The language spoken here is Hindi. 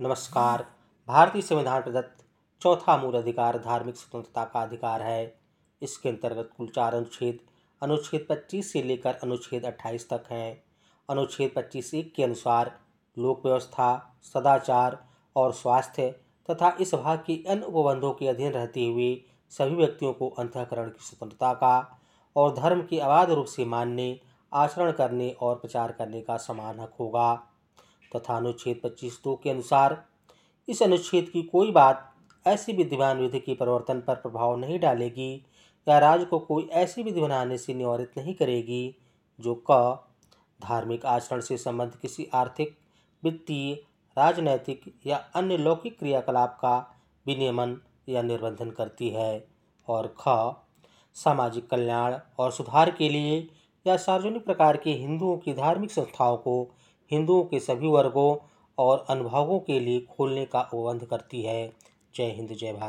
नमस्कार। भारतीय संविधान प्रदत्त चौथा मूल अधिकार धार्मिक स्वतंत्रता का अधिकार है। इसके अंतर्गत कुल चार अनुच्छेद अनुच्छेद 25 से लेकर अनुच्छेद 28 तक हैं। अनुच्छेद 25 एक के अनुसार लोक व्यवस्था, सदाचार और स्वास्थ्य तथा इस भाग की अन्य उपबंधों के अधीन रहते हुए सभी व्यक्तियों को अंतकरण की स्वतंत्रता का और धर्म के अबाध रूप से मानने, आचरण करने और प्रचार करने का समान हक होगा। तथा अनुच्छेद पच्चीस दो के अनुसार इस अनुच्छेद की कोई बात ऐसी विद्यमान विधि के परिवर्तन पर प्रभाव नहीं डालेगी या राज्य को कोई ऐसी विधि बनाने से निवारित नहीं करेगी, जो क, धार्मिक आचरण से संबंध किसी आर्थिक, वित्तीय, राजनैतिक या अन्य लौकिक क्रियाकलाप का विनियमन या निर्बंधन करती है और ख, सामाजिक कल्याण और सुधार के लिए या सार्वजनिक प्रकार के हिंदुओं की धार्मिक संस्थाओं को हिंदुओं के सभी वर्गों और अनुभागों के लिए खोलने का उपबंध करती है। जय हिंद, जय भारत।